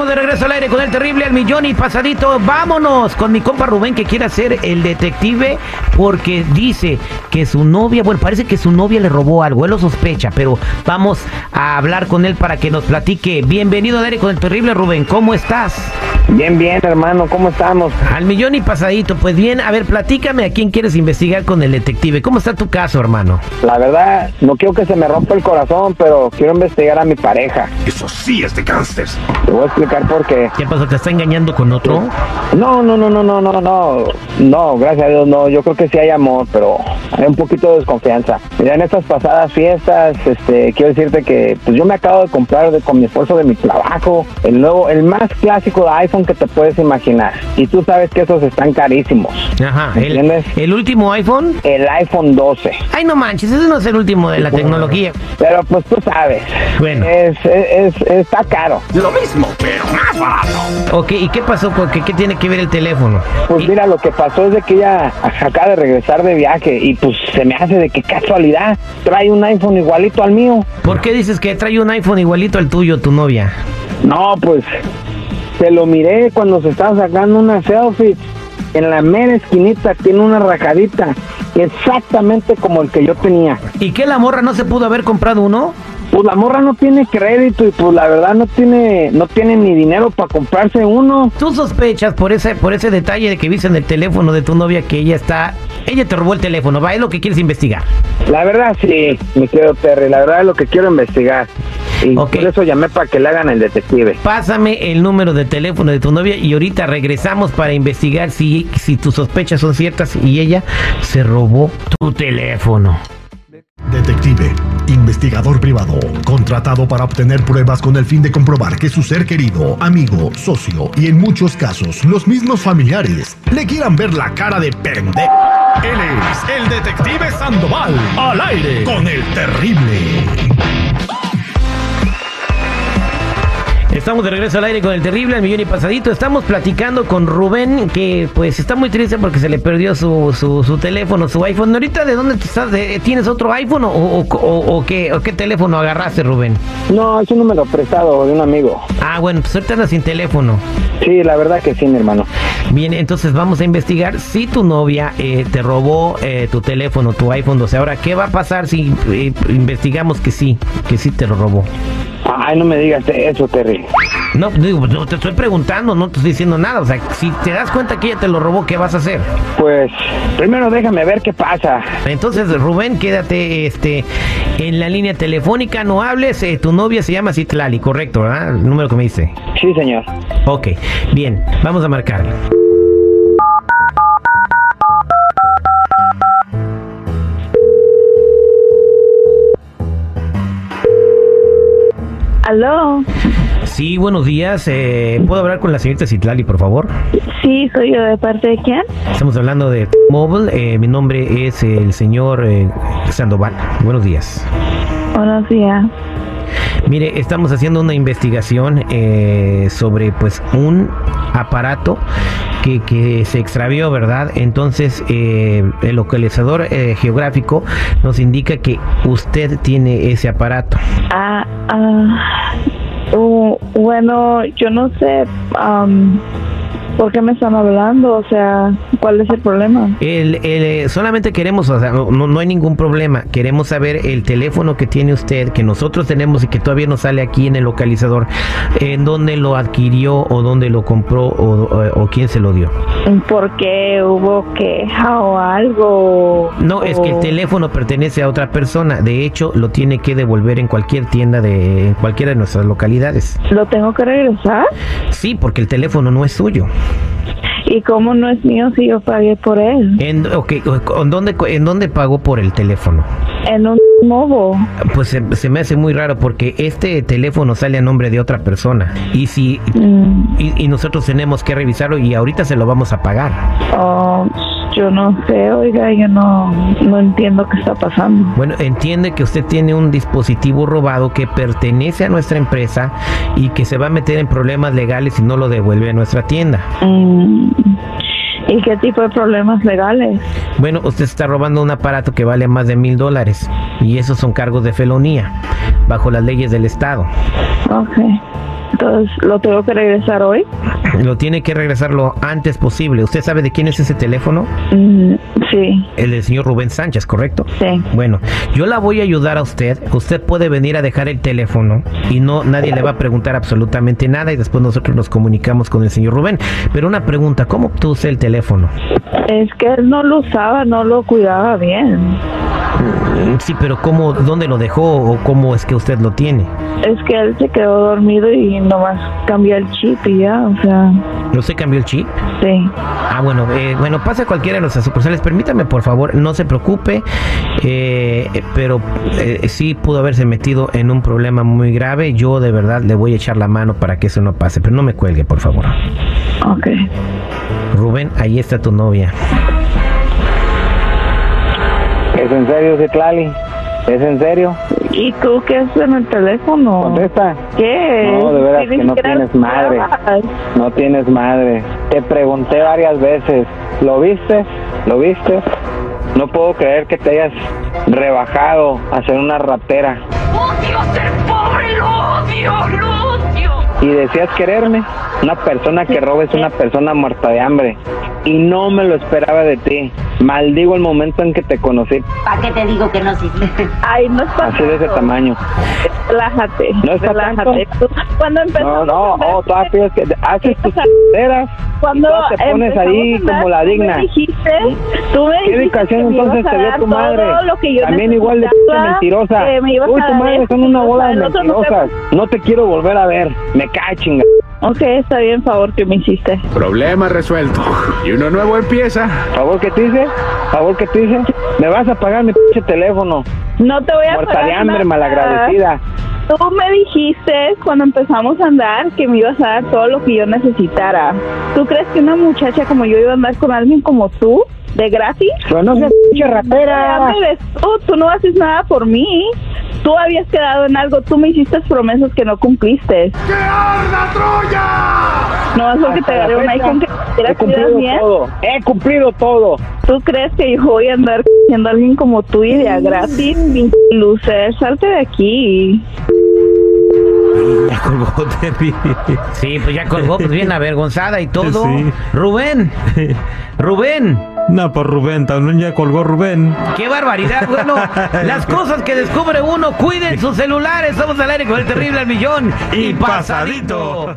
Estamos de regreso al aire con el terrible al millón y pasadito. Vámonos con mi compa Rubén que quiere ser el detective porque dice que su novia, bueno, parece que su novia le robó algo, él lo sospecha, pero vamos a hablar con él para que nos platique. Bienvenido al aire con el terrible Rubén, ¿cómo estás? Bien, bien, hermano, ¿cómo estamos? Al millón y pasadito, pues bien, a ver, platícame a quién quieres investigar con el detective. ¿Cómo está tu caso, hermano? La verdad, no quiero que se me rompa el corazón, pero quiero investigar a mi pareja. Eso sí es de gángsters. Te voy a explicar por qué. ¿Qué pasó? ¿Te está engañando con otro? No, no, no, no, no, no, no. No, gracias a Dios, no. Yo creo que sí hay amor, pero hay un poquito de desconfianza. Mira, en estas pasadas fiestas, este, quiero decirte que pues yo me acabo de comprar de- con mi esfuerzo de mi trabajo el nuevo, el más clásico de iPhone que te puedes imaginar. Y tú sabes que esos están carísimos. Ajá, el, el último iPhone. El iPhone 12. Ay, no manches, ese no es el último de la tecnología. Pero pues tú sabes. Bueno. Es, es, es- está caro. Lo mismo, pero más barato. Ok, ¿y qué pasó? ¿Con ¿Qué, qué tiene que ver el teléfono? Pues Y- mira, lo que pasó es de que ella acaba de regresar de viaje y pues se me hace de que casualidad trae un iPhone igualito al mío. ¿Por qué dices que trae un iPhone igualito al tuyo, tu novia? No, pues se lo miré cuando se estaba sacando una selfie. En la mera esquinita tiene una rajadita exactamente como el que yo tenía. ¿Y qué la morra no se pudo haber comprado uno? Pues la morra no tiene crédito y pues la verdad no tiene no tiene ni dinero para comprarse uno. Tú sospechas por ese, por ese detalle de que viste en el teléfono de tu novia que ella está... Ella te robó el teléfono, va, es lo que quieres investigar. La verdad sí, mi querido Terry, la verdad es lo que quiero investigar. Y por eso llamé para que le hagan el detective. Pásame el número de teléfono de tu novia y ahorita regresamos para investigar si, si tus sospechas son ciertas y ella se robó tu teléfono. Detective, investigador privado, contratado para obtener pruebas con el fin de comprobar que su ser querido, amigo, socio y en muchos casos los mismos familiares le quieran ver la cara de pende. Él es el detective Sandoval, al aire con el terrible. Estamos de regreso al aire con el terrible al millón y pasadito. Estamos platicando con Rubén, que pues está muy triste porque se le perdió su, su, su teléfono, su iPhone. ¿Ahorita de dónde estás? ¿De- ¿Tienes otro iPhone o, o, o- o qué, o qué teléfono agarraste, Rubén? No, es un número prestado de un amigo. Ah, bueno, pues ahorita andas sin teléfono. Sí, la verdad que sí, mi hermano. Bien, entonces vamos a investigar si tu novia eh, te robó eh, tu teléfono, tu iPhone 12. Ahora, ¿qué va a pasar si eh, investigamos que sí, que sí te lo robó? Ay, no me digas eso, Terry. No, digo, no te estoy preguntando, no te estoy diciendo nada. O sea, si te das cuenta que ella te lo robó, ¿qué vas a hacer? Pues primero déjame ver qué pasa. Entonces, Rubén, quédate este en la línea telefónica, no hables. eh, tu novia se llama Citlali, correcto, ¿verdad? El número que me dice. Sí, señor. Ok, bien, vamos a marcarle. Aló, Sí, buenos días. eh, ¿Puedo hablar con la señorita Citlali, por favor? sí, soy yo, ¿de parte de quién? Estamos hablando de Mobile. eh, mi nombre es el señor eh, Sandoval. Buenos días. Buenos días. Mire, estamos haciendo una investigación eh, sobre pues un aparato que, que se extravió, ¿verdad? Entonces eh, el localizador eh, geográfico nos indica que usted tiene ese aparato. Ah, uh, bueno, yo no sé por qué me están hablando, o sea, ¿cuál es el problema? El, el, eh, solamente queremos, o sea, no, no hay ningún problema, queremos saber el teléfono que tiene usted, que nosotros tenemos y que todavía no sale aquí en el localizador, en dónde lo adquirió o dónde lo compró o, o- o quién se lo dio. ¿Por qué hubo queja o algo? No, es que el O- teléfono pertenece a otra persona. De hecho, lo tiene que devolver en cualquier tienda de en cualquiera de nuestras localidades. ¿Lo tengo que regresar? Sí, porque el teléfono no es suyo. ¿Y cómo no es mío si yo pagué por él? ¿En, ok, ¿en, dónde, ¿En dónde pagó por el teléfono? En un movo. Pues se, se me hace muy raro porque este teléfono sale a nombre de otra persona. Y si Mm, y, y nosotros tenemos que revisarlo y ahorita se lo vamos a pagar. oh, yo no sé, oiga, yo no, no entiendo qué está pasando. Bueno, entiende que usted tiene un dispositivo robado que pertenece a nuestra empresa y que se va a meter en problemas legales si no lo devuelve a nuestra tienda. Mm, ¿Y qué tipo de problemas legales? Bueno, usted está robando un aparato que vale más de mil dólares y esos son cargos de felonía bajo las leyes del estado. Ok. Entonces, ¿lo tengo que regresar hoy? Lo tiene que regresar lo antes posible. ¿Usted sabe de quién es ese teléfono? Sí, El del señor Rubén Sánchez, ¿correcto? sí. Bueno, yo la voy a ayudar a usted. Usted puede venir a dejar el teléfono y no nadie le va a preguntar absolutamente nada y después nosotros nos comunicamos con el señor Rubén. Pero una pregunta, ¿cómo obtuvo usted el teléfono? Es que él no lo usaba, no lo cuidaba bien. Mm, Sí, pero ¿cómo, dónde lo dejó o cómo es que usted lo tiene? Es que él se quedó dormido y nomás cambió el chip y ya, o sea, ¿No se cambió el chip? sí. Ah, bueno, eh, bueno, pasa a cualquiera de nuestras sucursales. Permítame, por favor, no se preocupe, eh, eh, pero eh, sí pudo haberse metido en un problema muy grave. Yo de verdad le voy a echar la mano para que eso no pase, pero no me cuelgue, por favor. Ok. Rubén, ahí está tu novia. ¿Es en serio, Citlali? ¿Es en serio? ¿Y tú qué haces en el teléfono? Contesta. ¿Qué? No, de veras que no tienes madre. No tienes madre. Te pregunté varias veces. ¿Lo viste? ¿Lo viste? No puedo creer que te hayas rebajado a ser una ratera. ¡Odio ser pobre! ¡Lo odio! ¡Lo odio! Y decías quererme. Una persona que roba es una persona muerta de hambre. Y no me lo esperaba de ti. Maldigo el momento en que te conocí ¿Para qué te digo que no sí? Ay, no es para así de ese tanto. tamaño. Relájate. ¿No es pa' relájate. Cuando No, empezamos no, a andar, oh, todavía que haces tus caderas cuando y te pones ahí andar, como la tú digna. Me dijiste, tú me ¿Qué dijiste educación que me entonces te dio tu madre? todo lo que yo También igual de mentirosa. Uy, tu madre son una bola de no mentirosas. No te quiero volver a ver. Me cae chinga. Ok, está bien, favor que me hiciste. Problema resuelto. Y uno nuevo empieza. ¿Favor que te hice? ¿Favor que te hice? Me vas a pagar mi pinche teléfono. No te voy a Muerta pagar de hambre, nada. malagradecida. Tú me dijiste cuando empezamos a andar que me ibas a dar todo lo que yo necesitara. ¿Tú crees que una muchacha como yo iba a andar con alguien como tú? ¿De gratis? Pero no seas pinche ratera. tú no haces nada por mí. Tú habías quedado en algo, tú me hiciste promesas que no cumpliste. ¡Que arda Troya! No es porque te agarré un fecha, iPhone que He cumplido bien. todo. He cumplido todo. ¿Tú crees que yo voy a andar siendo alguien como tú y de a gratis? Lucer, salte de aquí. Ya colgó Terry. Sí, pues ya colgó, pues bien avergonzada y todo. Sí. Rubén, Rubén, No, por Rubén, también ya colgó Rubén. qué barbaridad. Bueno, las cosas que descubre uno, cuiden sus celulares. Somos al aire con el terrible al millón y, Y pasadito. pasadito.